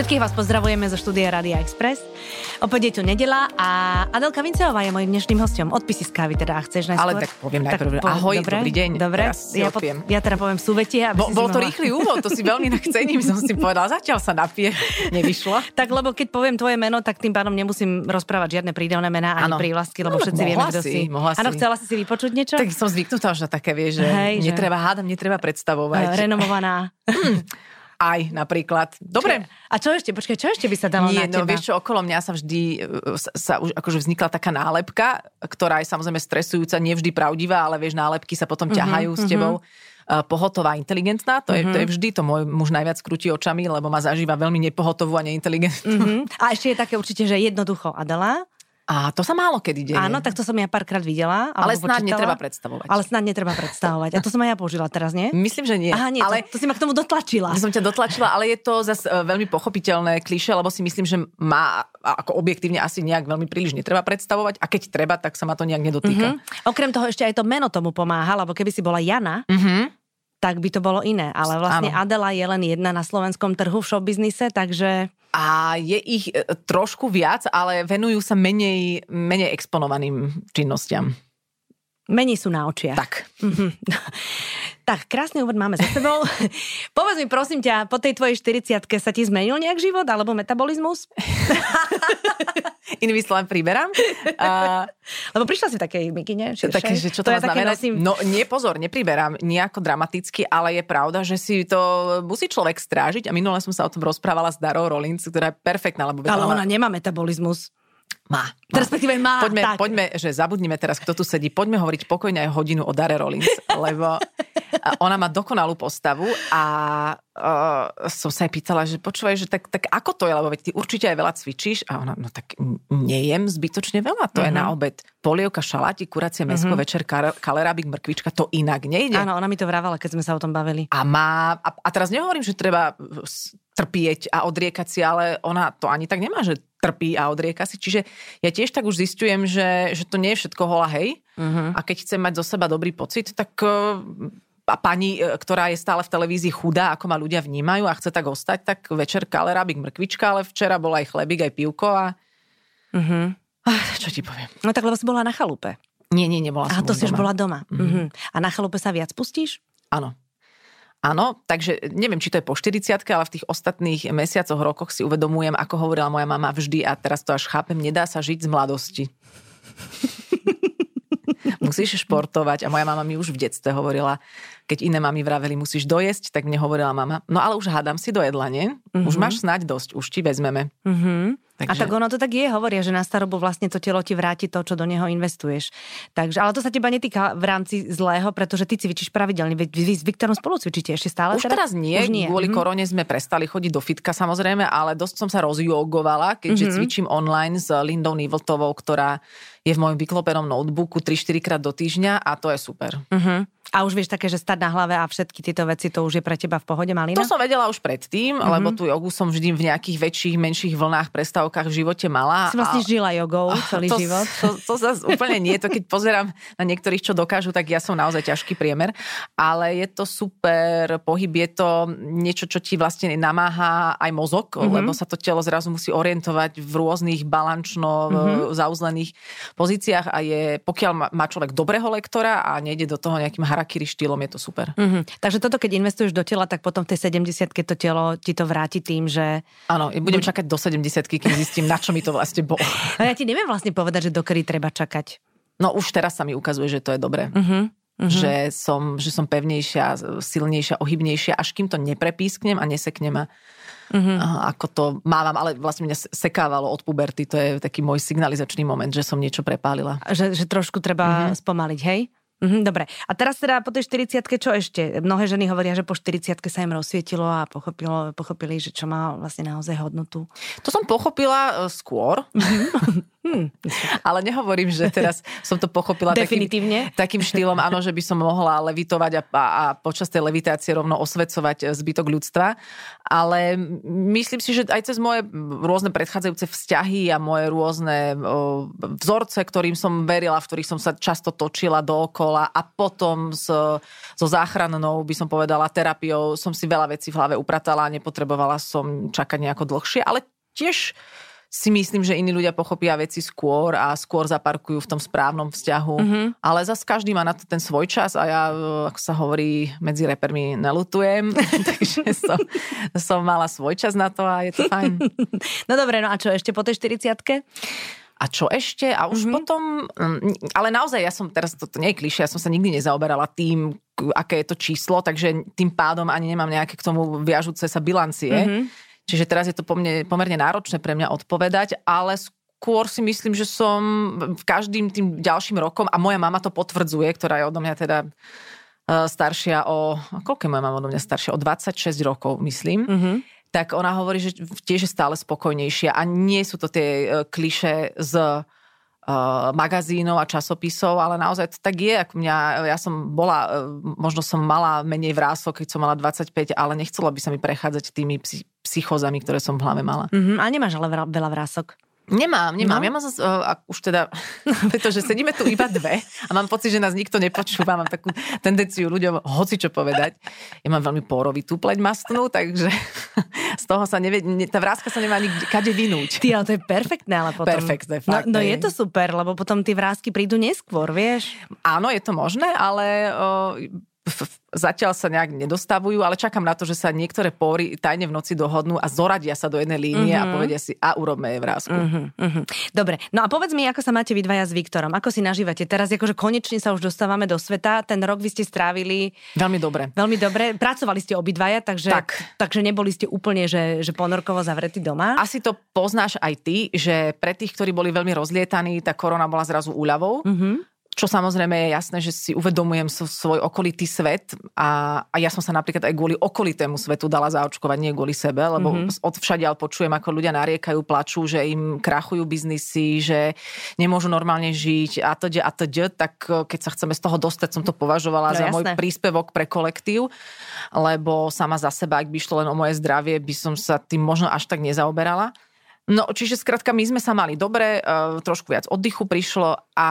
Všetkých vás pozdravujeme zo štúdia Radia Express. Opäť je tu nedela a Adelka Vinceová je mojím dnešným hostom. Odpisy z kávy teda, chceš najskôr? Ale tak poviem najprv. Tak, ahoj, dobre, dobrý deň. Dobre, ja, po, ja teda poviem súvetie. Bo, bol to mohla... rýchly úvod, to si veľmi nakcením, som si povedala. Zatiaľ sa napije, nevyšlo. tak lebo keď poviem tvoje meno, tak tým pádom nemusím rozprávať žiadne prídavné mená ani prívlastky, lebo no, všetci vieme, kto si. Áno, chcela si si vypočuť niečo? Tak som zvyknutá už na také, vieš, že Hej, netreba hádam, netreba predstavovať. Renomovaná. Aj napríklad. Dobre. A čo ešte? Počkaj, čo ešte by sa dalo Nie, na no teba? vieš čo, okolo mňa sa vždy sa, sa už akože vznikla taká nálepka, ktorá je samozrejme stresujúca, nevždy pravdivá, ale vieš, nálepky sa potom mhm, ťahajú mm-hmm, s tebou. Uh, pohotová, inteligentná, to je, mm-hmm. to je mhm. vždy, to môj muž najviac krúti očami, lebo ma zažíva veľmi nepohotovú a neinteligentnú. Mm-hmm. A ešte je také určite, že jednoducho Adela, a to sa málo kedy deje. Áno, tak to som ja párkrát videla. Ale snad netreba predstavovať. Ale snad netreba predstavovať. A to som aj ja použila teraz, nie? Myslím, že nie. Aha, nie, ale... to, to si ma k tomu dotlačila. To som ťa dotlačila, ale je to zase veľmi pochopiteľné kliše, lebo si myslím, že má ako objektívne asi nejak veľmi príliš netreba predstavovať a keď treba, tak sa ma to nejak nedotýka. Mm-hmm. Okrem toho ešte aj to meno tomu pomáha, lebo keby si bola Jana, mm-hmm tak by to bolo iné. Ale vlastne ano. Adela je len jedna na slovenskom trhu v showbiznise, takže... A je ich e, trošku viac, ale venujú sa menej, menej exponovaným činnostiam. Menej sú na očiach. Tak. Mm-hmm. tak, krásny úvod máme za sebou. Povedz mi prosím ťa, po tej tvojej 40 sa ti zmenil nejak život alebo metabolizmus? Inými slovami priberám. A... Lebo prišla si v takej mikine. Také, že čo to, to má znamená? Nosím... No nie, pozor, nepriberám nejako dramaticky, ale je pravda, že si to musí človek strážiť a minule som sa o tom rozprávala s Darou Rollins, ktorá je perfektná. Lebo ale ona nemá metabolizmus. Má. má. Respektíve má. Poďme, tak. poďme, že zabudnime teraz, kto tu sedí, poďme hovoriť pokojne aj hodinu o Dare Rollins, lebo ona má dokonalú postavu a uh, som sa aj pýtala, že počúvaj, že tak, tak ako to je, lebo veď ty určite aj veľa cvičíš a ona, no tak nejem zbytočne veľa, to uh-huh. je na mhm. obed polievka, šaláti, kuracie mesko, uh-huh. večer kalerábik, mrkvička, to inak nejde. Áno, ona mi to vravala, keď sme sa o tom bavili. A má, a, a teraz nehovorím, že treba trpieť a odriekať si, ale ona to ani tak nemá, že trpí a odrieka si. Čiže ja tiež tak už zistujem, že, že to nie je všetko hola hej. Uh-huh. A keď chcem mať zo seba dobrý pocit, tak uh, a pani, e, ktorá je stále v televízii chudá, ako ma ľudia vnímajú a chce tak ostať, tak večer kalerábik mrkvička, ale včera bol aj chlebík, aj pivko a... Uh-huh. Ach, čo ti poviem? No tak lebo si bola na chalupe. Nie, nie, nebola som to si už bola doma. Uh-huh. Uh-huh. A na chalupe sa viac pustíš? Áno. Áno, takže neviem, či to je po 40 ale v tých ostatných mesiacoch, rokoch si uvedomujem, ako hovorila moja mama vždy a teraz to až chápem, nedá sa žiť z mladosti. Musíš športovať a moja mama mi už v detstve hovorila, keď iné mami vraveli, musíš dojesť, tak mne hovorila mama, no ale už hádam si do jedla, nie? Uh-huh. Už mhm. máš snať dosť, už ti vezmeme. Uh-huh. Takže... A tak ono to tak je, hovoria, že na starobu vlastne to telo ti vráti to, čo do neho investuješ. Takže, ale to sa teba netýka v rámci zlého, pretože ty cvičíš pravidelne. Vy, vy s Viktorom spolu cvičíte ešte stále? Už teraz, teraz nie, Už nie. kvôli mm-hmm. korone sme prestali chodiť do fitka samozrejme, ale dosť som sa rozjogovala, keďže mm-hmm. cvičím online s Lindou Nivoltovou, ktorá je v mojom vyklopenom notebooku 3-4 krát do týždňa a to je super. Mm-hmm. A už vieš také, že stať na hlave a všetky tieto veci, to už je pre teba v pohode, Malina? To som vedela už predtým, mm-hmm. lebo tu jogu som vždy v nejakých väčších, menších vlnách, prestávkach v živote mala. Si vlastne a... žila jogou celý to, život. To, to, to zase úplne nie. To keď pozerám na niektorých, čo dokážu, tak ja som naozaj ťažký priemer. Ale je to super pohyb, je to niečo, čo ti vlastne namáha aj mozog, mm-hmm. lebo sa to telo zrazu musí orientovať v rôznych balančno mm-hmm. zauzlených pozíciách a je, pokiaľ má človek dobrého lektora a nejde do toho nejakým harakiri štýlom, je to super. Mm-hmm. Takže toto, keď investuješ do tela, tak potom v tej 70 keď to telo ti to vráti tým, že... Áno, budem čakať do 70 keď zistím, na čo mi to vlastne bolo. No ja ti neviem vlastne povedať, že dokedy treba čakať. No už teraz sa mi ukazuje, že to je dobré. Mm-hmm. Mm-hmm. Že, som, že som pevnejšia, silnejšia, ohybnejšia, až kým to neprepísknem a neseknem a mm-hmm. ako to mávam, ale vlastne mňa sekávalo od puberty, to je taký môj signalizačný moment, že som niečo prepálila. Že, že trošku treba mm-hmm. spomaliť, hej? Mm, dobre. A teraz teda po tej 40 čo ešte? Mnohé ženy hovoria, že po 40 sa im rozsvietilo a pochopilo, pochopili, že čo má vlastne naozaj hodnotu. To som pochopila uh, skôr. Hmm. Ale nehovorím, že teraz som to pochopila Definitívne. Takým, takým štýlom, áno, že by som mohla levitovať a, a, a počas tej levitácie rovno osvecovať zbytok ľudstva. Ale myslím si, že aj cez moje rôzne predchádzajúce vzťahy a moje rôzne o, vzorce, ktorým som verila, v ktorých som sa často točila dookola a potom s, so záchrannou, by som povedala, terapiou som si veľa vecí v hlave upratala a nepotrebovala som čakať nejako dlhšie. Ale tiež si myslím, že iní ľudia pochopia veci skôr a skôr zaparkujú v tom správnom vzťahu. Mm-hmm. Ale zase každý má na to ten svoj čas a ja, ako sa hovorí, medzi repermi nelutujem. Takže som, som mala svoj čas na to a je to fajn. No dobre, no a čo ešte po tej 40 a čo ešte? A už mm-hmm. potom, mm, ale naozaj ja som, teraz toto nie je klišé, ja som sa nikdy nezaoberala tým, aké je to číslo, takže tým pádom ani nemám nejaké k tomu viažúce sa bilancie. Mm-hmm Čiže teraz je to pomerne, pomerne náročné pre mňa odpovedať, ale skôr si myslím, že som v každým tým ďalším rokom, a moja mama to potvrdzuje, ktorá je odo mňa teda e, staršia o, koľko je moja mama odo mňa staršia? O 26 rokov, myslím. Mm-hmm. Tak ona hovorí, že tiež je stále spokojnejšia a nie sú to tie e, kliše z uh, magazínov a časopisov, ale naozaj to tak je. Ako mňa, ja som bola, možno som mala menej vrások, keď som mala 25, ale nechcelo by sa mi prechádzať tými psychozami, ktoré som v hlave mala. Mm-hmm, a nemáš ale veľa vrások. Nemám, nemám. No? Ja mám zase, uh, už teda, pretože sedíme tu iba dve a mám pocit, že nás nikto nepočúva. Mám takú tendenciu ľuďom hoci čo povedať. Ja mám veľmi porovitú pleť mastnú, takže z toho sa nevie, tá vrázka sa nemá nikde kade vynúť. Ty, ale to je perfektné, ale potom. Perfektné, fakt. No, no je to super, lebo potom tie vrázky prídu neskôr, vieš? Áno, je to možné, ale uh, zatiaľ sa nejak nedostavujú, ale čakám na to, že sa niektoré póry tajne v noci dohodnú a zoradia sa do jednej línie mm-hmm. a mhm. povedia si a urobme jej vrázku. Mm-hmm. Dobre, no a povedz mi, ako sa máte vy dvaja s Viktorom, ako si nažívate? Teraz akože konečne sa už dostávame do sveta, ten rok vy ste strávili... Veľmi dobre. Veľmi dobre, pracovali ste obidvaja, takže, tak. takže neboli ste úplne, že, že ponorkovo zavretí doma. Asi to poznáš aj ty, že pre tých, ktorí boli veľmi rozlietaní, tá korona bola zrazu úľavou. Mm-hmm čo samozrejme je jasné, že si uvedomujem svoj okolitý svet a, a ja som sa napríklad aj kvôli okolitému svetu dala zaočkovať, nie kvôli sebe, lebo mm-hmm. od všadiaľ počujem, ako ľudia nariekajú, plačú, že im krachujú biznisy, že nemôžu normálne žiť a to a to tak e, keď sa chceme z toho dostať, som to považovala no, za jasné. môj príspevok pre kolektív, lebo sama za seba, ak by išlo len o moje zdravie, by som sa tým možno až tak nezaoberala. No, čiže skrátka, my sme sa mali dobre, uh, trošku viac oddychu prišlo a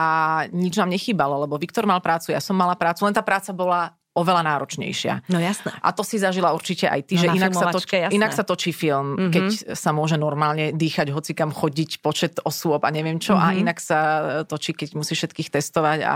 nič nám nechýbalo, lebo Viktor mal prácu, ja som mala prácu, len tá práca bola oveľa náročnejšia. No jasné. A to si zažila určite aj ty, no, že inak sa, toč, inak sa točí film, mm-hmm. keď sa môže normálne dýchať, hocikam chodiť, počet osôb a neviem čo, mm-hmm. a mhm. inak sa točí, keď musí všetkých testovať a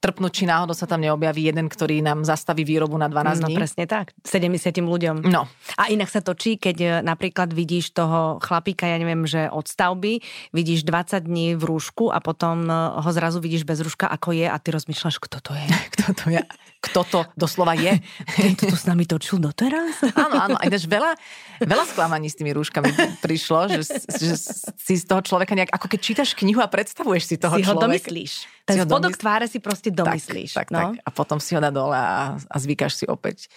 trpnúť, či náhodou sa tam neobjaví jeden, ktorý nám zastaví výrobu na 12 no, dní. No presne tak, 70 ľuďom. No. A inak sa točí, keď e, napríklad vidíš toho chlapíka, ja neviem, že od stavby, vidíš 20 dní v rúšku a potom e, ho zrazu vidíš bez rúška, ako je a ty rozmýšľaš, kto to je. kto to je kto to doslova je. Tento tu s nami točil doteraz? áno, áno. Aj veľa, veľa sklamaní s tými rúškami prišlo, že, že si z toho človeka nejak, ako keď čítaš knihu a predstavuješ si toho si človeka. ho domyslíš. Ten si spodok domysl... tváre si proste domyslíš. Tak, tak, no? tak. A potom si ho dá dole a, a zvykáš si opäť.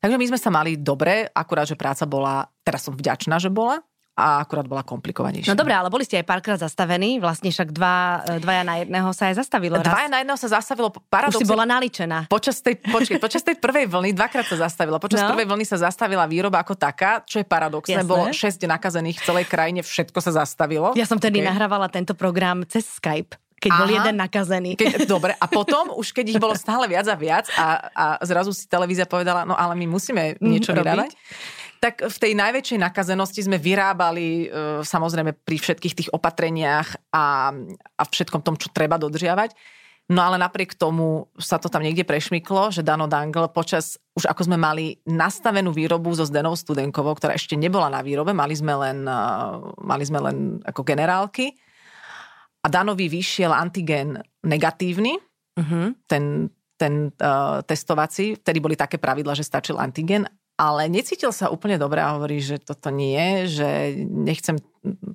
Takže my sme sa mali dobre, akurát, že práca bola, teraz som vďačná, že bola, a akurát bola komplikovanejšia. No dobre, ale boli ste aj párkrát zastavení, vlastne však dva, e, dvaja na jedného sa aj zastavilo. Dvaja raz. na jedného sa zastavilo. Paradoxne, Už si bola naličená. Počas tej, počkej, počas tej prvej vlny dvakrát sa zastavilo. Počas no. prvej vlny sa zastavila výroba ako taká, čo je paradoxné. Jasné. Bolo 6 nakazených v celej krajine, všetko sa zastavilo. Ja som tedy okay. nahrávala tento program cez Skype keď Aha, bol jeden nakazený. Keď, dobre, a potom, už keď ich bolo stále viac a viac a, a zrazu si televízia povedala, no ale my musíme niečo mm, vyrábať, tak v tej najväčšej nakazenosti sme vyrábali e, samozrejme pri všetkých tých opatreniach a, a všetkom tom, čo treba dodržiavať. No ale napriek tomu sa to tam niekde prešmyklo, že Dano Dangle počas, už ako sme mali nastavenú výrobu so Zdenou Studenkovou, ktorá ešte nebola na výrobe, mali sme len, e, mali sme len ako generálky. A Danovi vyšiel antigen negatívny, uh-huh. ten, ten uh, testovací, vtedy boli také pravidla, že stačil antigen ale necítil sa úplne dobre a hovorí, že toto nie, že nechcem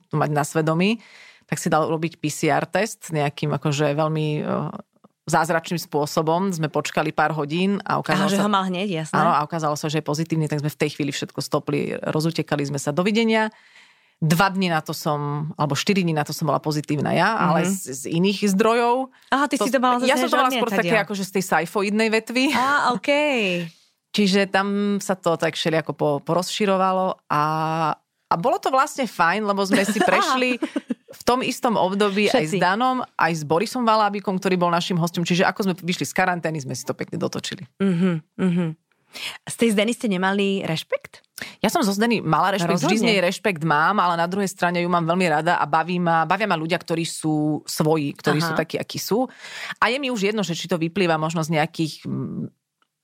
to mať na svedomí, tak si dal robiť PCR test nejakým akože veľmi zázračným spôsobom. Sme počkali pár hodín a ukázalo Aha, sa... že ho mal hneď, jasné. Áno, a ukázalo sa, že je pozitívny, tak sme v tej chvíli všetko stopli, rozutekali sme sa. Dovidenia. Dva dní na to som, alebo štyri dní na to som bola pozitívna ja, mm-hmm. ale z, z iných zdrojov. Aha, ty to, si to mala Ja som to mala skôr také akože z tej sajfoidnej vetvy. Á, okej. Okay. Čiže tam sa to tak ako po, porozširovalo a, a bolo to vlastne fajn, lebo sme si prešli v tom istom období Všetci. aj s Danom, aj s Borisom Valábikom, ktorý bol našim hostom. Čiže ako sme vyšli z karantény, sme si to pekne dotočili. Uh-huh, uh-huh. Z tej Zdeny ste nemali rešpekt? Ja som zo Zdeny mala rešpekt, Rozhodne. vždy z nej rešpekt mám, ale na druhej strane ju mám veľmi rada a baví ma, bavia ma ľudia, ktorí sú svoji, ktorí Aha. sú takí, akí sú. A je mi už jedno, že či to vyplýva možno z nejakých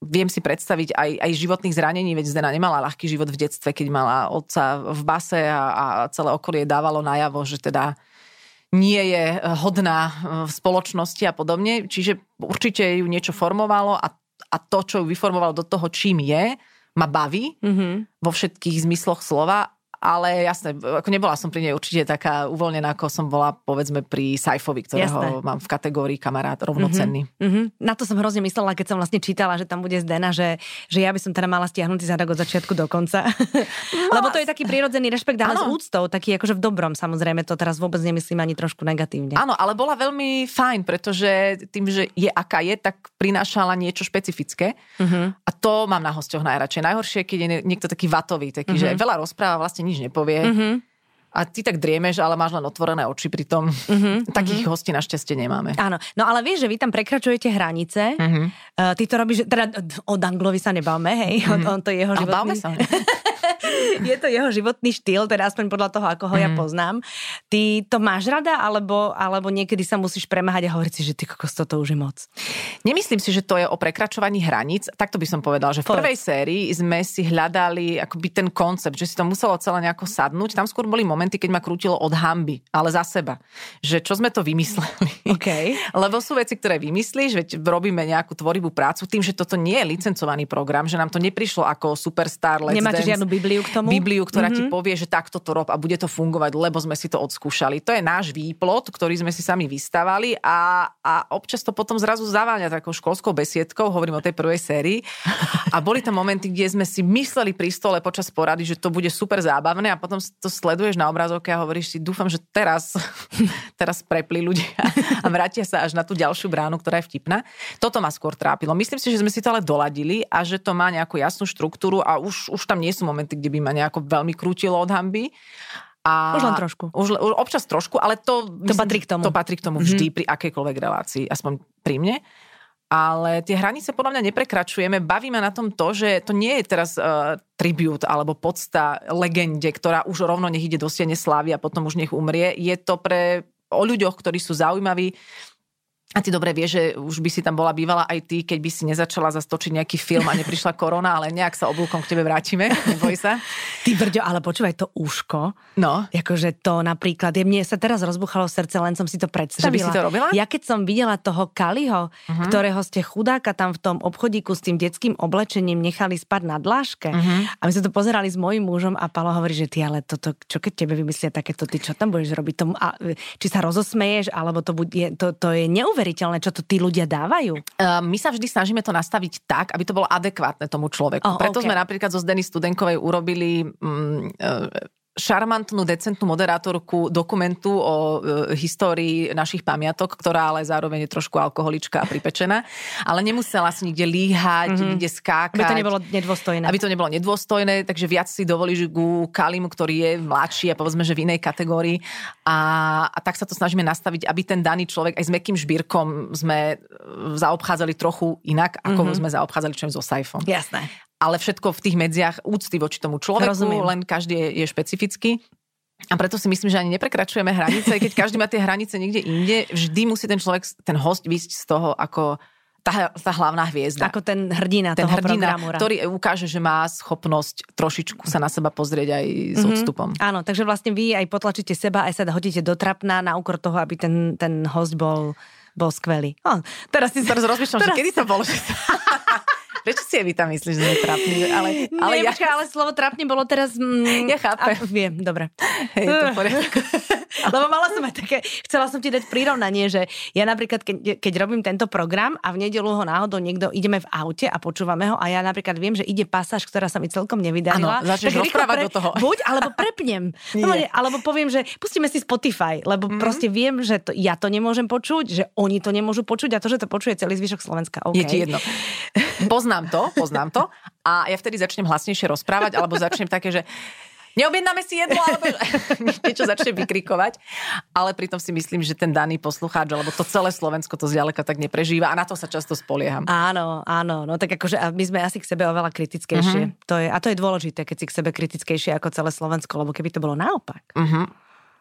viem si predstaviť aj, aj životných zranení, veď Zdena nemala ľahký život v detstve, keď mala otca v base a, a celé okolie dávalo najavo, že teda nie je hodná v spoločnosti a podobne. Čiže určite ju niečo formovalo a a to, čo ju vyformovalo do toho, čím je, ma baví mm-hmm. vo všetkých zmysloch slova ale jasné, ako nebola som pri nej určite taká uvoľnená, ako som bola povedzme pri Saifovi, ktorého jasné. mám v kategórii kamarát rovnocenný. Mm-hmm. Mm-hmm. Na to som hrozne myslela, keď som vlastne čítala, že tam bude Zdena, že, že ja by som teda mala stiahnutý zadok od začiatku do konca. No, Lebo to je taký prirodzený rešpekt, ale ano. s úctou, taký akože v dobrom, samozrejme, to teraz vôbec nemyslím ani trošku negatívne. Áno, ale bola veľmi fajn, pretože tým, že je aká je, tak prinášala niečo špecifické. Mm-hmm. A to mám na hosťoch najradšej. Najhoršie, keď je niekto taký vatový, taký, mm-hmm. že veľa rozpráva, vlastne nič nepovie. Mm-hmm. A ty tak driemeš, ale máš len otvorené oči pri tom. Mm-hmm. Takých mm-hmm. hostí našťastie nemáme. Áno, no ale vieš, že vy tam prekračujete hranice. Mm-hmm. Uh, ty to robíš, teda od Anglovi sa nebáme, hej, mm-hmm. on, on to je jeho životný... sa. je to jeho životný štýl, teda aspoň podľa toho, ako ho mm. ja mhm. poznám. Ty to máš rada, alebo, alebo niekedy sa musíš premáhať a hovoriť si, že ty kokos, toto už je moc? Nemyslím si, že to je o prekračovaní hraníc. Takto by som povedal, že v prvej sérii sme si hľadali akoby ten koncept, že si to muselo celé nejako sadnúť. Tam skôr boli momenty, keď ma krútilo od hamby, ale za seba. Že čo sme to vymysleli. Okay. Lebo sú veci, ktoré vymyslíš, veď robíme nejakú tvorivú prácu tým, že toto nie je licencovaný program, že nám to neprišlo ako Superstar Let's Nemáte Dance. žiadnu Bibliu k tomu? Bibliu, ktorá mm-hmm. ti mhm. povie, že takto to rob a bude to fungovať, lebo sme si to odskúšali. To je náš výplot, ktorý sme si sami vystavali a, a občas to potom zrazu zaváňa takou školskou besiedkou, hovorím o tej prvej sérii. A boli tam momenty, kde sme si mysleli pri stole počas porady, že to bude super zábavné a potom to sleduješ na obrazovke a hovoríš si, dúfam, že teraz, teraz prepli ľudia a vrátia sa až na tú ďalšiu bránu, ktorá je vtipná. Toto ma skôr trápilo. Myslím si, že sme si to ale doladili a že to má nejakú jasnú štruktúru a už, už tam nie sú momenty, kde by ma nejako veľmi krútilo od hamby. A už len trošku. Už, už občas trošku, ale to, to myslím, patrí k tomu. To patrí k tomu vždy mm-hmm. pri akejkoľvek relácii, aspoň pri mne. Ale tie hranice podľa mňa neprekračujeme. Bavíme na tom to, že to nie je teraz uh, tribut alebo podsta legende, ktorá už rovno nech ide do siene slávy a potom už nech umrie. Je to pre o ľuďoch, ktorí sú zaujímaví, a ty dobre vieš, že už by si tam bola bývala aj ty, keď by si nezačala zastočiť nejaký film a neprišla korona, ale nejak sa oblúkom k tebe vrátime, neboj sa. Ty brďo, ale počúvaj to úško. No. Akože to napríklad, je, mne sa teraz rozbuchalo srdce, len som si to predstavila. Že by si to robila? Ja keď som videla toho Kaliho, uh-huh. ktorého ste chudáka tam v tom obchodíku s tým detským oblečením nechali spať na dláške uh-huh. a my sme to pozerali s mojím mužom a Palo hovorí, že ty ale toto, čo keď tebe vymyslia takéto, ty čo tam budeš robiť? Tomu, a, či sa rozosmeješ, alebo to, bude, to, to je neuveriteľné čo to tí ľudia dávajú. Uh, my sa vždy snažíme to nastaviť tak, aby to bolo adekvátne tomu človeku. Oh, Preto okay. sme napríklad zo Zdeny Studenkovej urobili šarmantnú, decentnú moderátorku dokumentu o e, histórii našich pamiatok, ktorá ale zároveň je trošku alkoholička a pripečená. Ale nemusela si nikde líhať, mm-hmm. nikde skákať. Aby to nebolo nedôstojné. Aby to nebolo nedôstojné, takže viac si dovolíš ku Kalimu, ktorý je mladší a povedzme, že v inej kategórii. A, a tak sa to snažíme nastaviť, aby ten daný človek aj s mekým žbírkom sme zaobchádzali trochu inak, ako mm-hmm. sme zaobchádzali čo so Saifom. Jasné ale všetko v tých medziach úcty voči tomu človeku, Rozumiem. len každý je, je špecifický. A preto si myslím, že ani neprekračujeme hranice. Keď každý má tie hranice niekde inde, vždy musí ten človek, ten host vysť z toho ako tá, tá hlavná hviezda. Ako ten hrdina ten toho hrdina, programu. ktorý ukáže, že má schopnosť trošičku sa na seba pozrieť aj s mm-hmm. odstupom. Áno, takže vlastne vy aj potlačíte seba, aj sa hodíte do trapna na úkor toho, aby ten, ten host bol, bol skvelý. Oh, teraz si teraz rozmýšľam, teraz... že kedy to bolo. Prečo si vy tam myslíš, že sme trápni? Ale, ale, Nie, ja... Počka, ale slovo trápne bolo teraz... Mm, ja chápem. A, viem, dobre. Hej, to Lebo mala som aj také, chcela som ti dať prirovnanie, že ja napríklad, keď, keď robím tento program a v nedelu ho náhodou niekto ideme v aute a počúvame ho a ja napríklad viem, že ide pasáž, ktorá sa mi celkom nevydarila. Áno, začneš rozprávať pre, do toho. Buď, alebo prepnem. no, alebo poviem, že pustíme si Spotify, lebo mm-hmm. proste viem, že to, ja to nemôžem počuť, že oni to nemôžu počuť a to, že to počuje celý zvyšok Slovenska. Okay. Je ti jedno. Poznám to, poznám to a ja vtedy začnem hlasnejšie rozprávať alebo začnem také, že neobjednáme si jedlo, alebo niečo začne vykrikovať. Ale pritom si myslím, že ten daný poslucháč, alebo to celé Slovensko to zďaleka tak neprežíva a na to sa často spolieham. Áno, áno, no tak akože my sme asi k sebe oveľa kritickejšie. Uh-huh. To je, a to je dôležité, keď si k sebe kritickejšie ako celé Slovensko, lebo keby to bolo naopak. Uh-huh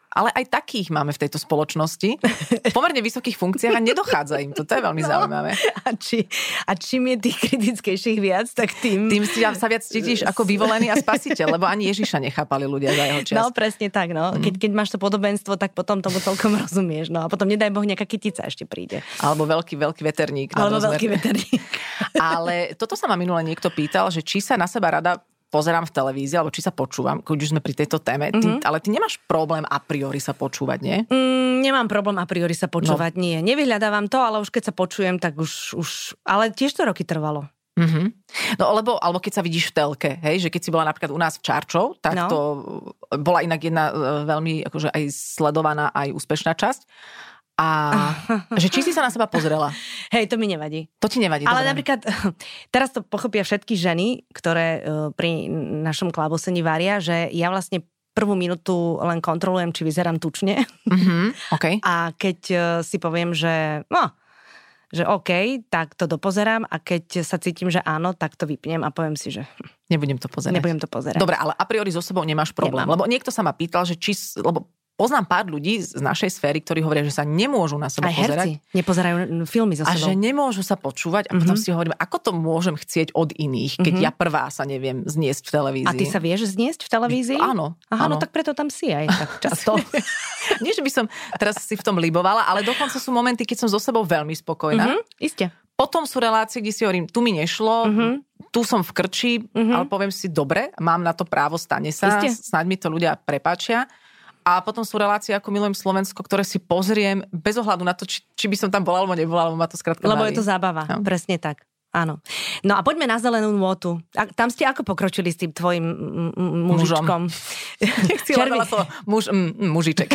ale aj takých máme v tejto spoločnosti. V pomerne vysokých funkciách a nedochádza im to. To je veľmi no. zaujímavé. A, či, a čím je tých kritickejších viac, tak tým... Tým si sa viac cítiš ako vyvolený a spasiteľ, lebo ani Ježiša nechápali ľudia za jeho čas. No presne tak, no. Mm. Keď, keď máš to podobenstvo, tak potom tomu celkom rozumieš. No a potom nedaj Boh nejaká kytica ešte príde. Alebo veľký, veľký veterník. Alebo veľký veterník. Ale toto sa ma minule niekto pýtal, že či sa na seba rada pozerám v televízii, alebo či sa počúvam, keď už sme pri tejto téme, ty, mm-hmm. ale ty nemáš problém a priori sa počúvať, nie? Mm, nemám problém a priori sa počúvať, no. nie. Nevyhľadávam to, ale už keď sa počujem, tak už, už ale tiež to roky trvalo. Mm-hmm. No alebo, alebo keď sa vidíš v telke, hej, že keď si bola napríklad u nás v Čarčov, tak no. to bola inak jedna e, veľmi akože aj sledovaná, aj úspešná časť. A že či si sa na seba pozrela? Hej, to mi nevadí. To ti nevadí. Ale dobre. napríklad, teraz to pochopia všetky ženy, ktoré uh, pri našom klávosení varia, že ja vlastne prvú minútu len kontrolujem, či vyzerám tučne. Mm-hmm, okay. A keď uh, si poviem, že no, že OK, tak to dopozerám a keď sa cítim, že áno, tak to vypnem a poviem si, že Nebudem to pozerať. Nebudem to pozerať. Dobre, ale a priori so sebou nemáš problém. Nemám. Lebo niekto sa ma pýtal, že či, lebo poznám pár ľudí z našej sféry, ktorí hovoria, že sa nemôžu na seba Aj pozerať. Herci nepozerajú filmy so sebou. A že nemôžu sa počúvať a mm-hmm. potom si hovorím, ako to môžem chcieť od iných, keď mm-hmm. ja prvá sa neviem zniesť v televízii. A ty sa vieš zniesť v televízii? Áno. Aha, áno. no tak preto tam si aj tak často. Nie, že by som teraz si v tom libovala, ale dokonca sú momenty, keď som so sebou veľmi spokojná. Mm-hmm, iste. Potom sú relácie, kde si hovorím, tu mi nešlo, mm-hmm. tu som v krči, mm-hmm. ale poviem si, dobre, mám na to právo, stane sa, Iste. snáď mi to ľudia prepačia. A potom sú relácie ako Milujem Slovensko, ktoré si pozriem bez ohľadu na to, či, či by som tam bola alebo nebola, lebo ma to skrátka Lebo baví. je to zábava, no. presne tak. Áno. No a poďme na zelenú nôtu. A tam ste ako pokročili s tým tvojim mužičkom? Červi... to muž, m, mužiček.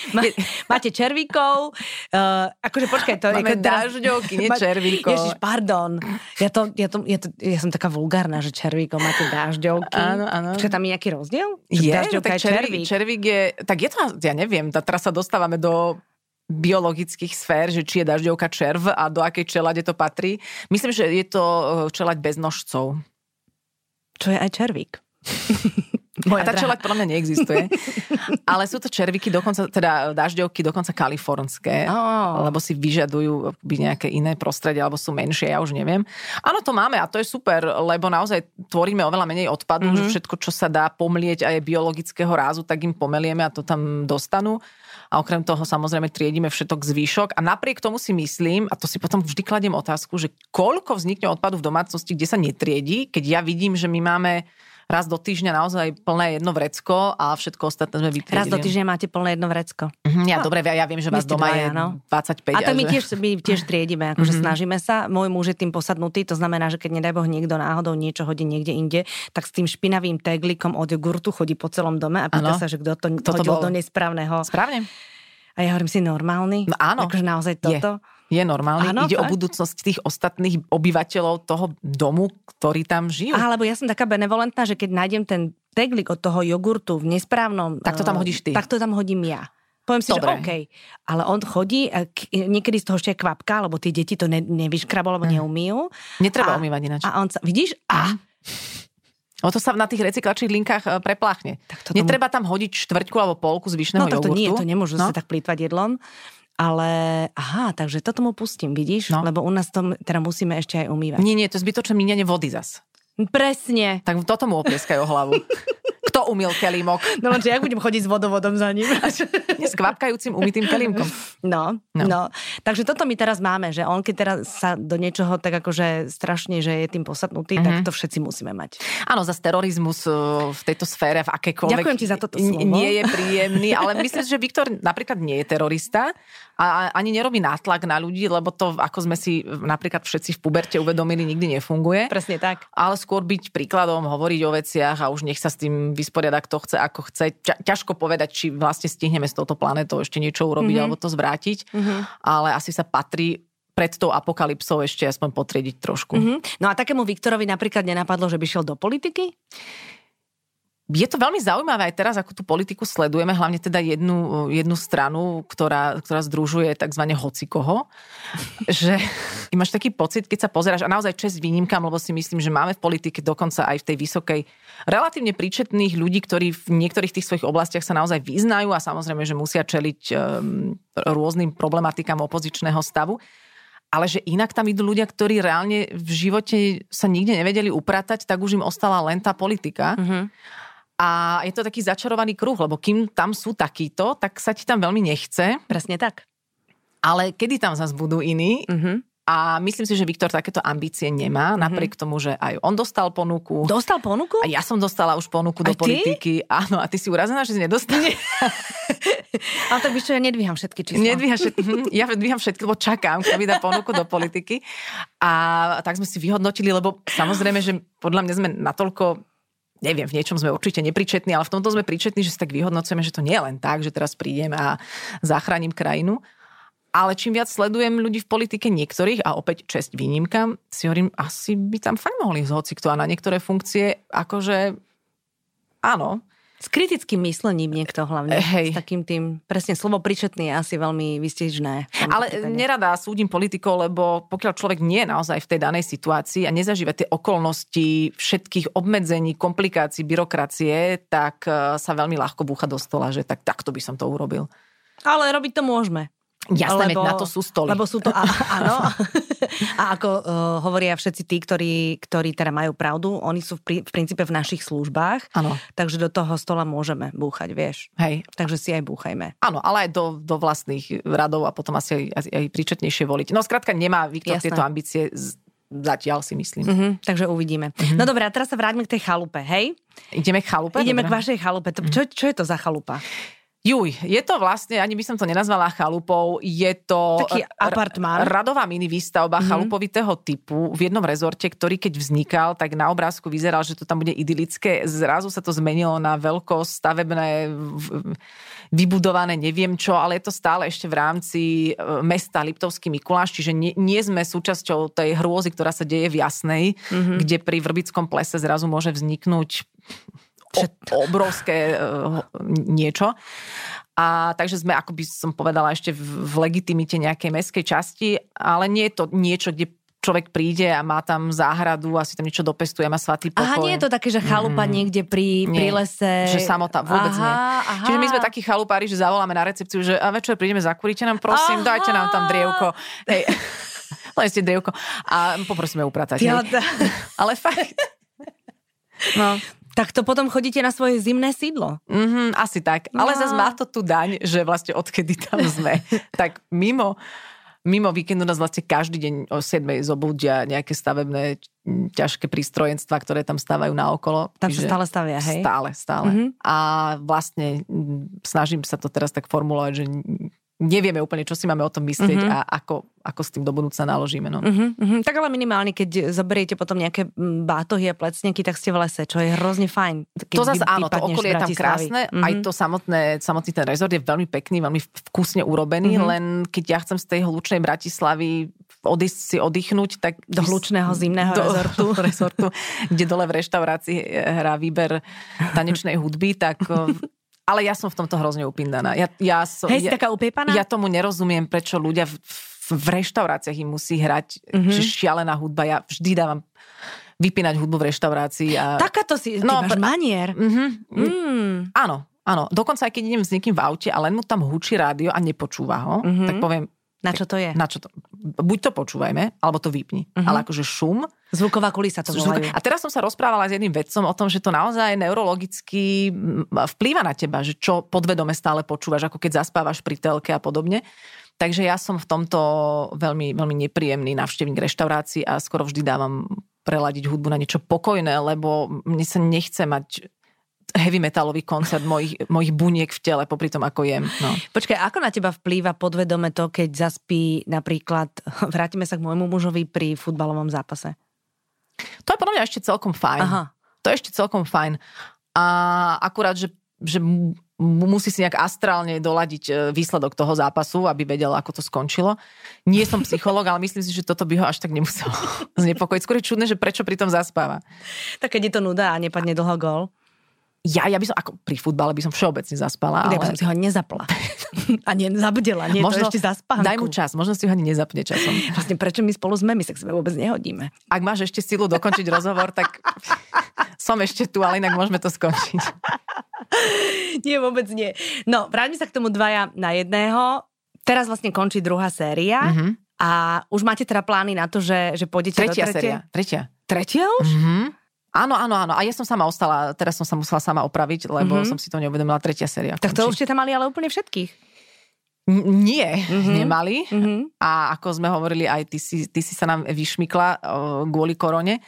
Máte červíkov. Uh, akože počkaj, to Máme je... dažďovky, nie červíkov. Ježiš, pardon. Ja, to, ja, to, ja, to, ja som taká vulgárna, že červíkov máte dažďovky. Áno, áno. Počkaj, tam je nejaký rozdiel? je, no, tak červík, červík je... Tak je to, ja neviem, teraz sa dostávame do biologických sfér, že či je dažďovka červ a do akej čelade to patrí. Myslím, že je to eh, čelať bez nožcov. Čo je aj červík. Moja a tá čelať podľa mňa neexistuje. Ale sú to červíky, dokonca, teda dažďovky, dokonca kalifornské, oh. lebo si vyžadujú by nejaké iné prostredie, alebo sú menšie, ja už neviem. Áno, to máme a to je super, lebo naozaj tvoríme oveľa menej odpadu, mm-hmm. že všetko, čo sa dá pomlieť a je biologického rázu, tak im pomelieme a to tam dostanú a okrem toho samozrejme triedíme všetok zvýšok a napriek tomu si myslím, a to si potom vždy kladiem otázku, že koľko vznikne odpadu v domácnosti, kde sa netriedi, keď ja vidím, že my máme raz do týždňa naozaj plné jedno vrecko a všetko ostatné sme vytriedili. Raz do týždňa máte plné jedno vrecko. Mm-hmm, ja no, dobre, ja, ja viem, že vás doma dvaja, je no. 25. A to my tiež, my tiež triedime, akože mm-hmm. snažíme sa. Môj muž je tým posadnutý, to znamená, že keď nedaj Boh niekto náhodou niečo hodí niekde inde, tak s tým špinavým teglikom od jogurtu chodí po celom dome a pýta ano. sa, že kto to kto hodil to bol? do nesprávneho. Správne. A ja hovorím si normálny. No áno. Akože naozaj toto. Je. Je normálny. Áno, Ide fakt? o budúcnosť tých ostatných obyvateľov toho domu, ktorí tam žijú. Aha, lebo ja som taká benevolentná, že keď nájdem ten teglik od toho jogurtu v nesprávnom... Tak to tam hodíš ty. Tak to tam hodím ja. Poviem si, Dobre. že OK. Ale on chodí, niekedy z toho ešte je kvapka, lebo tie deti to ne, nevyškrabol, alebo mm. neumýjú. Netreba a, umývať ináč. A on sa, vidíš? A, O to sa na tých recyklačných linkách e, prepláchne. Tak tomu... Netreba tam hodiť štvrťku alebo polku zvyšného no, jogurtu. No to nie, to nemôžu no? sa tak plýtvať jedlom. Ale aha, takže toto mu pustím, vidíš? No. Lebo u nás to teda musíme ešte aj umývať. Nie, nie, to je zbytočné míňanie vody zas. Presne. Tak toto mu oplieskajú hlavu. Kto umil kelímok? No lenže ja budem chodiť s vodovodom za ním. S kvapkajúcim umytým kelímkom. No, no, no. Takže toto my teraz máme, že on keď teraz sa do niečoho tak akože strašne, že je tým posadnutý, mm-hmm. tak mhm. to všetci musíme mať. Áno, za terorizmus e, v tejto sfére, v akékoľvek... Ďakujem ti za toto slovo. Nie je príjemný, ale myslím, že Viktor napríklad nie je terorista a ani nerobí nátlak na ľudí, lebo to, ako sme si napríklad všetci v puberte uvedomili, nikdy nefunguje. Presne tak. Ale skôr byť príkladom, hovoriť o veciach a už nech sa s tým vysporiada, kto chce, ako chce. ťažko povedať, či vlastne stihneme s touto planetou ešte niečo urobiť mm-hmm. alebo to zvrátiť, mm-hmm. ale asi sa patrí pred tou apokalypsou ešte aspoň potriediť trošku. Mm-hmm. No a takému Viktorovi napríklad nenapadlo, že by šiel do politiky? Je to veľmi zaujímavé aj teraz, ako tú politiku sledujeme, hlavne teda jednu, jednu stranu, ktorá, ktorá združuje tzv. hocikoho, že máš taký pocit, keď sa pozeráš, a naozaj čest výnimkám, lebo si myslím, že máme v politike dokonca aj v tej vysokej, relatívne príčetných ľudí, ktorí v niektorých tých svojich oblastiach sa naozaj vyznajú a samozrejme, že musia čeliť um, rôznym problematikám opozičného stavu ale že inak tam idú ľudia, ktorí reálne v živote sa nikde nevedeli upratať, tak už im ostala len tá politika. Mm-hmm. A je to taký začarovaný kruh, lebo kým tam sú takíto, tak sa ti tam veľmi nechce. Presne tak. Ale kedy tam zase budú iní? Uh-huh. A myslím si, že Viktor takéto ambície nemá, uh-huh. napriek tomu, že aj on dostal ponuku. Dostal ponuku? A ja som dostala už ponuku aj do ty? politiky. Áno, a ty si urazená, že si nedostane. Ale tak víš čo, ja nedvíham všetky čísla. Nedvíham všetky, hm, ja dvíham všetky, lebo čakám, kto mi dá ponuku do politiky. A tak sme si vyhodnotili, lebo samozrejme, že podľa mňa sme natoľko neviem, v niečom sme určite nepričetní, ale v tomto sme pričetní, že si tak vyhodnocujeme, že to nie je len tak, že teraz prídem a zachránim krajinu. Ale čím viac sledujem ľudí v politike niektorých, a opäť čest výnimkám, si hovorím, asi by tam fajn mohli ísť hocikto a na niektoré funkcie, akože áno, s kritickým myslením niekto hlavne. Hej. S takým tým, presne slovo pričetný je asi veľmi vystižné. Ale nerada súdim politikov, lebo pokiaľ človek nie je naozaj v tej danej situácii a nezažíva tie okolnosti všetkých obmedzení, komplikácií, byrokracie, tak e, sa veľmi ľahko búcha do stola, že tak takto by som to urobil. Ale robiť to môžeme. Jasné, lebo, na to sú stoly. Lebo sú to, a, áno. A ako uh, hovoria všetci tí, ktorí, ktorí teda majú pravdu, oni sú v, prí, v princípe v našich službách. Áno. Takže do toho stola môžeme búchať, vieš. Hej. Takže si aj búchajme. Áno, ale aj do, do vlastných radov a potom asi aj, aj, aj príčetnejšie voliť. No skrátka nemá Viktor tieto ambície z, zatiaľ si myslím. Uh-huh, takže uvidíme. Uh-huh. No dobré, a teraz sa vráťme k tej chalupe, hej? Ideme k chalupe? Ideme dobré. k vašej chalupe. To, čo, čo je to za chalupa? Juj, je to vlastne, ani by som to nenazvala chalupou, je to Taký apartmán. radová mini výstavba mm-hmm. chalupovitého typu v jednom rezorte, ktorý keď vznikal, tak na obrázku vyzeral, že to tam bude idylické. Zrazu sa to zmenilo na veľko stavebné vybudované neviem čo, ale je to stále ešte v rámci e, mesta Liptovský Mikuláš, čiže nie, nie sme súčasťou tej hrôzy, ktorá sa deje v Jasnej, mm-hmm. kde pri Vrbickom plese zrazu môže vzniknúť obrovské uh, niečo. A takže sme, ako by som povedala, ešte v, v legitimite nejakej meskej časti, ale nie je to niečo, kde človek príde a má tam záhradu a si tam niečo dopestuje, má svatý pokoj. Aha, nie je to také, že chalupa mm. niekde pri, nie, pri lese. Že samota, vôbec aha, nie. Aha. Čiže my sme takí chalupári, že zavoláme na recepciu, že a večer prídeme, zakúrite nám prosím, aha. dajte nám tam drievko. Hej. Len ste drievko. A poprosíme upratať. Ja, Ale fakt. No. Tak to potom chodíte na svoje zimné sídlo. Mm-hmm, asi tak. No. Ale zase má to tu daň, že vlastne odkedy tam sme. tak mimo, mimo víkendu nás vlastne každý deň o 7 zobudia nejaké stavebné ťažké prístrojenstva, ktoré tam stávajú na okolo. Tam sa stále stavia, hej? Stále, stále. Mm-hmm. A vlastne snažím sa to teraz tak formulovať, že nevieme úplne, čo si máme o tom myslieť mm-hmm. a ako, ako s tým do budúca naložíme. No. Mm-hmm. Tak ale minimálne, keď zoberiete potom nejaké bátohy a plecneky, tak ste v lese, čo je hrozne fajn. to zase áno, to okolie je tam krásne, mm-hmm. aj to samotné, samotný ten rezort je veľmi pekný, veľmi vkusne urobený, mm-hmm. len keď ja chcem z tej hlučnej Bratislavy odísť si oddychnúť, tak... Do hlučného zimného do, rezortu. rezortu, kde dole v reštaurácii hrá výber tanečnej hudby, tak ale ja som v tomto hrozne upindaná. Ja, ja som, Hej, ja, taká upiepaná? Ja tomu nerozumiem, prečo ľudia v, v reštauráciách im musí hrať mm-hmm. šialená hudba. Ja vždy dávam vypínať hudbu v reštaurácii. A... Takáto si, no, máš manier. Mm-hmm. Mm. Áno, áno. Dokonca aj keď idem s niekým v aute a len mu tam hučí rádio a nepočúva ho, mm-hmm. tak poviem, Na čo to je? Na čo to? Buď to počúvajme, alebo to vypni. Uh-huh. Ale akože šum. Zvuková kulisa to volajú. A teraz som sa rozprávala s jedným vedcom o tom, že to naozaj neurologicky vplýva na teba, že čo podvedome stále počúvaš, ako keď zaspávaš pri telke a podobne. Takže ja som v tomto veľmi, veľmi nepríjemný návštevník reštaurácií a skoro vždy dávam preladiť hudbu na niečo pokojné, lebo mne sa nechce mať heavy metalový koncert mojich, mojich buniek v tele, popri tom, ako jem. No. Počkaj, ako na teba vplýva podvedome to, keď zaspí napríklad, vrátime sa k môjmu mužovi pri futbalovom zápase? To je podľa mňa ešte celkom fajn. Aha. To je ešte celkom fajn. A akurát, že, že musí si nejak astrálne doladiť e, výsledok toho zápasu, aby vedel, ako to skončilo. Nie som psycholog, ale myslím si, že toto by ho až tak nemuselo znepokojiť. Skôr je čudné, že prečo pri tom zaspáva. Tak keď je to nuda a nepadne dlho gol. Ja, ja by som, ako pri futbale by som všeobecne zaspala. Ale... Ja by som si ho nezapla. a nezabudela, nie možno, to ešte zaspánku. Daj mu čas, možno si ho ani nezapne časom. Vlastne prečo my spolu sme, my sa k sebe vôbec nehodíme. Ak máš ešte silu dokončiť rozhovor, tak som ešte tu, ale inak môžeme to skončiť. nie, vôbec nie. No, vráťme sa k tomu dvaja na jedného. Teraz vlastne končí druhá séria. Mm-hmm. A už máte teda plány na to, že, že pôjdete Tretia do tretie? séria. Tretia. Tretia už? Mm-hmm. Áno, áno, áno. A ja som sama ostala, teraz som sa musela sama opraviť, lebo mm-hmm. som si to neuvedomila, tretia séria. Tak to už ste tam mali ale úplne všetkých. N- nie, mm-hmm. nemali. Mm-hmm. A ako sme hovorili, aj ty si, ty si sa nám vyšmykla kvôli korone.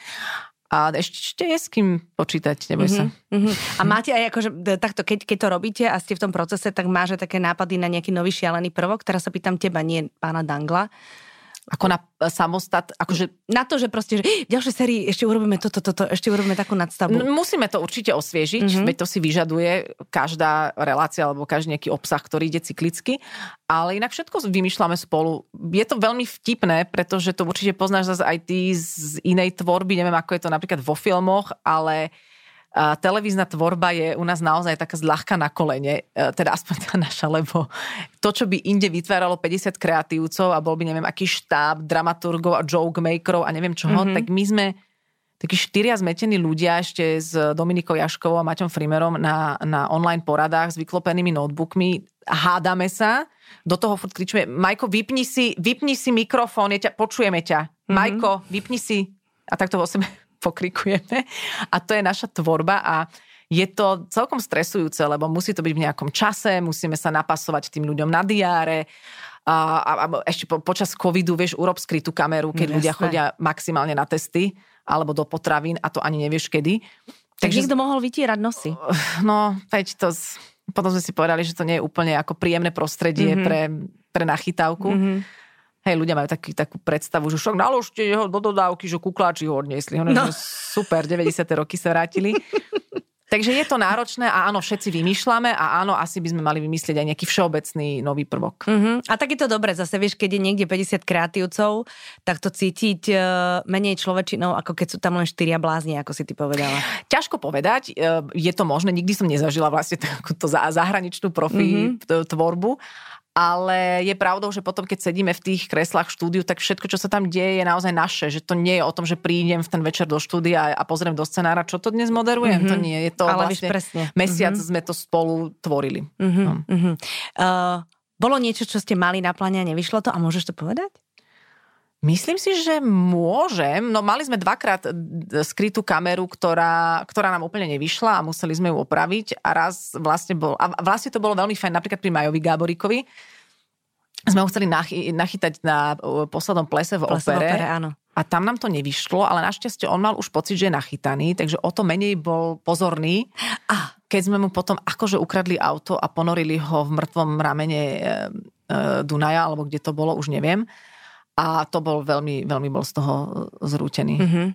A ešte, je s kým počítať, neboj sa. Mm-hmm. A máte aj akože, takto, keď, keď to robíte a ste v tom procese, tak máže také nápady na nejaký nový šialený prvok? Teraz sa pýtam teba, nie pána Dangla ako na e, samostat, akože... Na to, že proste, že v ďalšej sérii ešte urobíme toto, toto, ešte urobíme takú nadstavbu. Musíme to určite osviežiť, mm-hmm. veď to si vyžaduje každá relácia alebo každý nejaký obsah, ktorý ide cyklicky, ale inak všetko vymýšľame spolu. Je to veľmi vtipné, pretože to určite poznáš zase aj ty z inej tvorby, neviem ako je to napríklad vo filmoch, ale televízna tvorba je u nás naozaj taká zľahka na kolene, e, teda aspoň tá naša, lebo to, čo by inde vytváralo 50 kreatívcov a bol by neviem aký štáb, dramaturgov a joke makerov a neviem čoho, mm-hmm. tak my sme takí štyria zmetení ľudia ešte s Dominikou Jaškovou a Maťom Frimerom na, na online poradách s vyklopenými notebookmi. Hádame sa, do toho furt kričíme, Majko, vypni si, vypni si mikrofón, je ťa, počujeme ťa. Mm-hmm. Majko, vypni si. A takto vo sebe pokrikujeme. A to je naša tvorba a je to celkom stresujúce, lebo musí to byť v nejakom čase, musíme sa napasovať tým ľuďom na diáre, a, a, a ešte po, počas covidu, vieš, urob skrytú kameru, keď Jasne. ľudia chodia maximálne na testy alebo do potravín a to ani nevieš kedy. Tak Takže niekto mohol vytierať nosy. No, veď to... Potom sme si povedali, že to nie je úplne ako príjemné prostredie mm-hmm. pre, pre nachytávku. Mm-hmm. Hej, ľudia majú taký, takú predstavu, že však naložte ho do dodávky, že kukláči ho odniesli. Ono, no. super, 90. roky sa vrátili. Takže je to náročné a áno, všetci vymýšľame a áno, asi by sme mali vymyslieť aj nejaký všeobecný nový prvok. Uh-huh. A tak je to dobre, zase vieš, keď je niekde 50 kreatívcov, tak to cítiť uh, menej človečinou, ako keď sú tam len štyria blázni, ako si ty povedala. Ťažko povedať, uh, je to možné, nikdy som nezažila vlastne takúto zahraničnú profi uh-huh. tvorbu ale je pravdou, že potom, keď sedíme v tých kreslách štúdiu, tak všetko, čo sa tam deje, je naozaj naše. Že to nie je o tom, že prídem v ten večer do štúdia a pozriem do scenára, čo to dnes moderujem. Mm-hmm. To nie je to ale vlastne presne. mesiac mm-hmm. sme to spolu tvorili. Mm-hmm. No. Mm-hmm. Uh, bolo niečo, čo ste mali na pláne a nevyšlo to a môžeš to povedať? Myslím si, že môžem. No mali sme dvakrát skrytú kameru, ktorá, ktorá nám úplne nevyšla a museli sme ju opraviť a raz vlastne bol, a vlastne to bolo veľmi fajn, napríklad pri Majovi Gáborikovi, sme ho chceli nachy, nachytať na poslednom plese v plese opere. V opere áno. A tam nám to nevyšlo, ale našťastie on mal už pocit, že je nachytaný, takže o to menej bol pozorný. Ah. Keď sme mu potom akože ukradli auto a ponorili ho v mŕtvom ramene e, e, Dunaja, alebo kde to bolo, už neviem a to bol veľmi, veľmi bol z toho zrútený. Mm-hmm.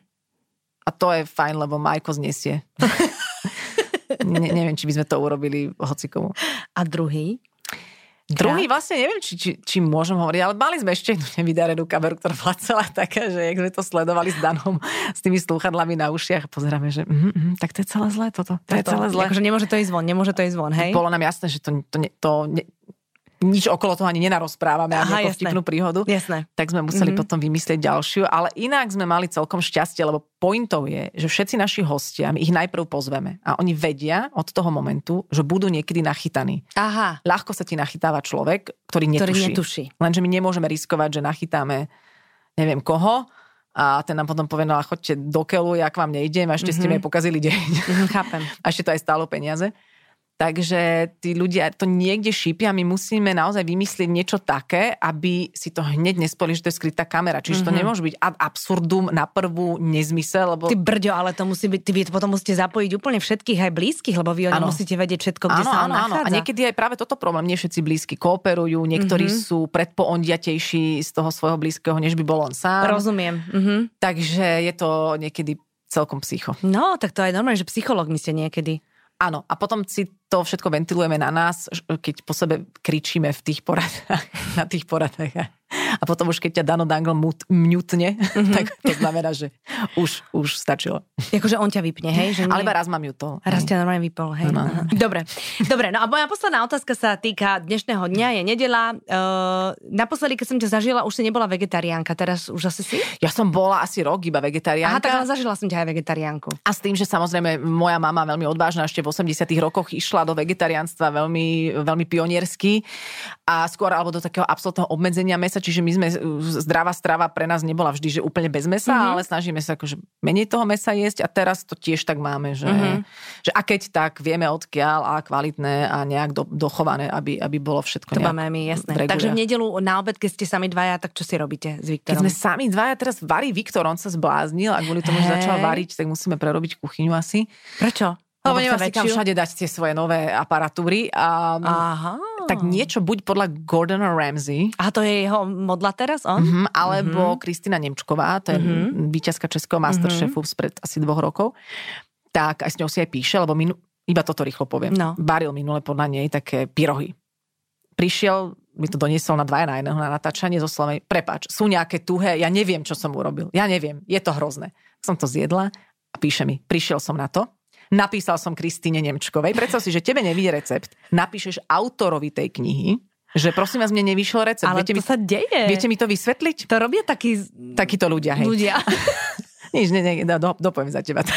A to je fajn, lebo Majko znesie. ne, neviem, či by sme to urobili hocikomu. A druhý? Druhý vlastne neviem, či, či, či môžem hovoriť, ale mali sme ešte jednu nevydarenú kameru, ktorá bola celá taká, že jak sme to sledovali s Danom, s tými slúchadlami na ušiach, pozeráme, že mm, mm, tak to je celé zlé toto. To, to je celé zlé. Akože nemôže to ísť von, nemôže to ísť von, hej? Bolo nám jasné, že to, to, to, to nič okolo toho ani nenarozprávame, ani ako vtipnú príhodu. Jasné. Tak sme museli mm-hmm. potom vymyslieť ďalšiu, ale inak sme mali celkom šťastie, lebo pointov je, že všetci naši hostia, my ich najprv pozveme a oni vedia od toho momentu, že budú niekedy nachytaní. Aha. Ľahko sa ti nachytáva človek, ktorý netuší. Ktorý netuší. Lenže my nemôžeme riskovať, že nachytáme neviem koho, a ten nám potom povie, no a chodte do keľu, ja k vám nejdem a ešte mm-hmm. ste mi pokazili deň. Mm-hmm, chápem. A ešte to aj stálo peniaze. Takže tí ľudia to niekde šípia a my musíme naozaj vymyslieť niečo také, aby si to hneď nespoli, že to je skrytá kamera. Čiže mm-hmm. to mhm. nemôže byť ad absurdum na prvú nezmysel. Lebo... Ty brďo, ale to musí byť, ty potom musíte zapojiť úplne všetkých aj blízkych, lebo vy oni musíte vedieť všetko, kde ano, sa ano, nachádza. A niekedy aj práve toto problém. Nie všetci blízky kooperujú, niektorí mm-hmm. sú predpoondiatejší z toho svojho blízkeho, než by bol on sám. Rozumiem. Mm-hmm. Takže je to niekedy celkom psycho. No, tak to aj normálne, že psycholog my ste niekedy. Áno, a potom si to všetko ventilujeme na nás, keď po sebe kričíme v tých poradách, na tých poradách a potom už keď ťa Dano Dangle mut, mutne, mm-hmm. tak to znamená, že už, už stačilo. Akože on ťa vypne, hej? Že nie... Ale iba raz mám mutol. Raz ťa normálne vypol, hej? No. Dobre. Dobre, no a moja posledná otázka sa týka dnešného dňa, je nedela. Uh, naposledy, keď som ťa zažila, už si nebola vegetariánka, teraz už asi si? Ja som bola asi rok iba vegetariánka. Aha, tak ale zažila som ťa aj vegetariánku. A s tým, že samozrejme moja mama veľmi odvážna, ešte v 80 rokoch išla do vegetariánstva veľmi, veľmi pioniersky a skôr alebo do takého absolútneho obmedzenia mesa, čiže my sme, zdravá strava pre nás nebola vždy, že úplne bez mesa, mm-hmm. ale snažíme sa akože menej toho mesa jesť a teraz to tiež tak máme, že, mm-hmm. že a keď tak vieme odkiaľ a kvalitné a nejak do, dochované, aby, aby bolo všetko To máme my, jasné. Regulia. Takže v nedelu na obed, keď ste sami dvaja, tak čo si robíte s Viktorom? Keď sme sami dvaja, teraz varí Viktor, on sa zbláznil a kvôli tomu, že začal variť, tak musíme prerobiť kuchyňu asi. Prečo? Lebo nemá si kam všade dať tie svoje nové aparatúry. A, Aha. Tak niečo buď podľa Gordona Ramsay. A to je jeho modla teraz on? Mm-hmm, alebo mm-hmm. Kristina Nemčková, to je mm-hmm. víťazka Českého Masterchefu mm-hmm. spred asi dvoch rokov. Tak aj s ňou si aj píše, lebo minu, iba toto rýchlo poviem. No. Varil minule podľa nej také pyrohy. Prišiel, mi to doniesol na dvaja na jedného na natáčanie so slovami, prepač, sú nejaké tuhé, ja neviem, čo som urobil. Ja neviem, je to hrozné. Som to zjedla a píše mi, prišiel som na to, Napísal som Kristine Nemčkovej. Predstav si, že tebe nevíde recept. Napíšeš autorovi tej knihy, že prosím vás, mne nevyšiel recept. Ale viete to mi, sa deje. Viete mi to vysvetliť? To robia takí... Takíto ľudia, hej. Ľudia. Nič, ne, ne, do, dopoviem za teba.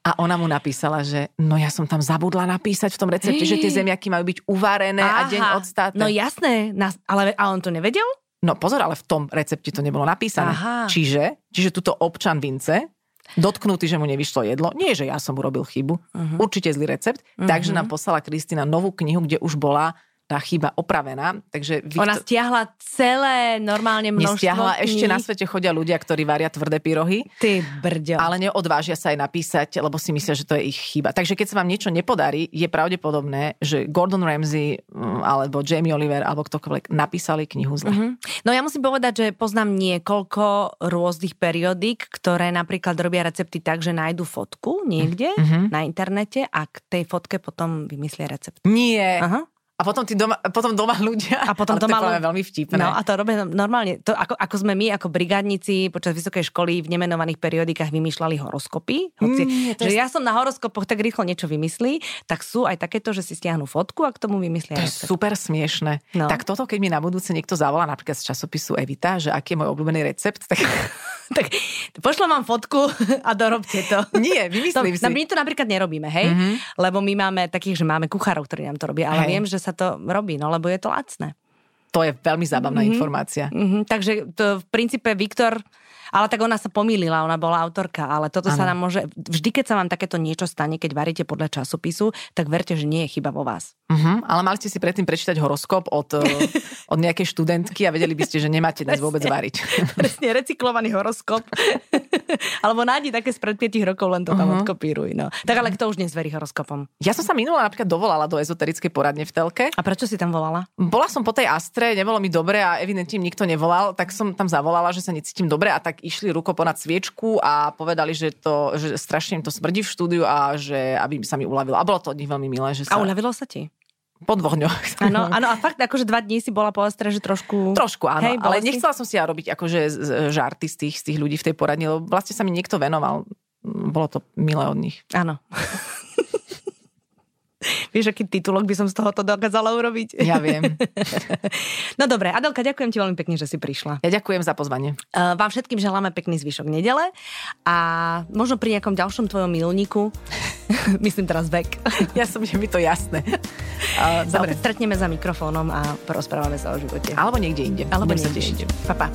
A ona mu napísala, že no ja som tam zabudla napísať v tom recepte, že tie zemiaky majú byť uvarené Aha, a deň odstáte. No jasné, ale a on to nevedel? No pozor, ale v tom recepte to nebolo napísané. Aha. Čiže, čiže túto občan Vince dotknutý, že mu nevyšlo jedlo. Nie, že ja som urobil chybu. Uh-huh. Určite zlý recept. Uh-huh. Takže nám poslala Kristina novú knihu, kde už bola tá chyba opravená. Takže Viktor... Ona stiahla celé normálne množstvo Nestiahla, kníh. ešte na svete chodia ľudia, ktorí varia tvrdé pyrohy. Ty brďo. Ale neodvážia sa aj napísať, lebo si myslia, že to je ich chyba. Takže keď sa vám niečo nepodarí, je pravdepodobné, že Gordon Ramsay mm, alebo Jamie Oliver alebo ktokoľvek napísali knihu zle. Uh-huh. No ja musím povedať, že poznám niekoľko rôznych periodík, ktoré napríklad robia recepty tak, že nájdu fotku niekde uh-huh. na internete a k tej fotke potom vymyslia recept. Nie. Aha. A potom, tí doma, potom doma ľudia. A potom doma ľudia. veľmi vtipné. No a to robia normálne. To, ako, ako sme my, ako brigádnici počas vysokej školy v nemenovaných periodikách vymýšľali horoskopy. Hoci, mm, že je... ja som na horoskopoch tak rýchlo niečo vymyslí, tak sú aj takéto, že si stiahnu fotku a k tomu vymyslia. To je super smiešne. No. Tak toto, keď mi na budúce niekto zavolá napríklad z časopisu Evita, že aký je môj obľúbený recept, tak tak pošlem vám fotku a dorobte to. Nie, vymyslím to, si. My to napríklad nerobíme, hej? Mm-hmm. Lebo my máme takých, že máme kuchárov, ktorí nám to robia, ale hej. viem, že sa to robí, no lebo je to lacné. To je veľmi zábavná mm-hmm. informácia. Mm-hmm. Takže to v princípe Viktor ale tak ona sa pomýlila, ona bola autorka, ale toto ano. sa nám môže... Vždy, keď sa vám takéto niečo stane, keď varíte podľa časopisu, tak verte, že nie je chyba vo vás. Uh-huh, ale mali ste si predtým prečítať horoskop od, od nejakej študentky a vedeli by ste, že nemáte dnes vôbec variť. Presne, recyklovaný horoskop. Alebo nájdi také spred 5 rokov, len to tam uh-huh. odkopíruj. No. Tak ale kto už nezverí horoskopom? Ja som sa minula napríklad dovolala do ezoterickej poradne v telke. A prečo si tam volala? Bola som po tej Astre, nebolo mi dobre a evidentne nikto nevolal, tak som tam zavolala, že sa necítim dobre a tak išli ruko ponad sviečku a povedali, že, to, že strašne im to smrdí v štúdiu a že aby sa mi uľavilo. A bolo to od nich veľmi milé. Že sa... A uľavilo sa ti? Po dvoch dňoch. Áno, áno, a fakt akože dva dní si bola po ostre, že trošku... Trošku, áno, hej, ale si... nechcela som si ja robiť akože žarty z tých, z tých ľudí v tej poradni, lebo vlastne sa mi niekto venoval. Bolo to milé od nich. Áno. Vieš, aký titulok by som z tohoto dokázala urobiť? Ja viem. no dobre, Adelka, ďakujem ti veľmi pekne, že si prišla. Ja ďakujem za pozvanie. Uh, vám všetkým želáme pekný zvyšok nedele a možno pri nejakom ďalšom tvojom milníku, myslím teraz vek. ja som, že mi to jasné. Uh, dobre. Stretneme za mikrofónom a porozprávame sa o živote. Alebo niekde inde. Alebo niekde inde. Pa, pa.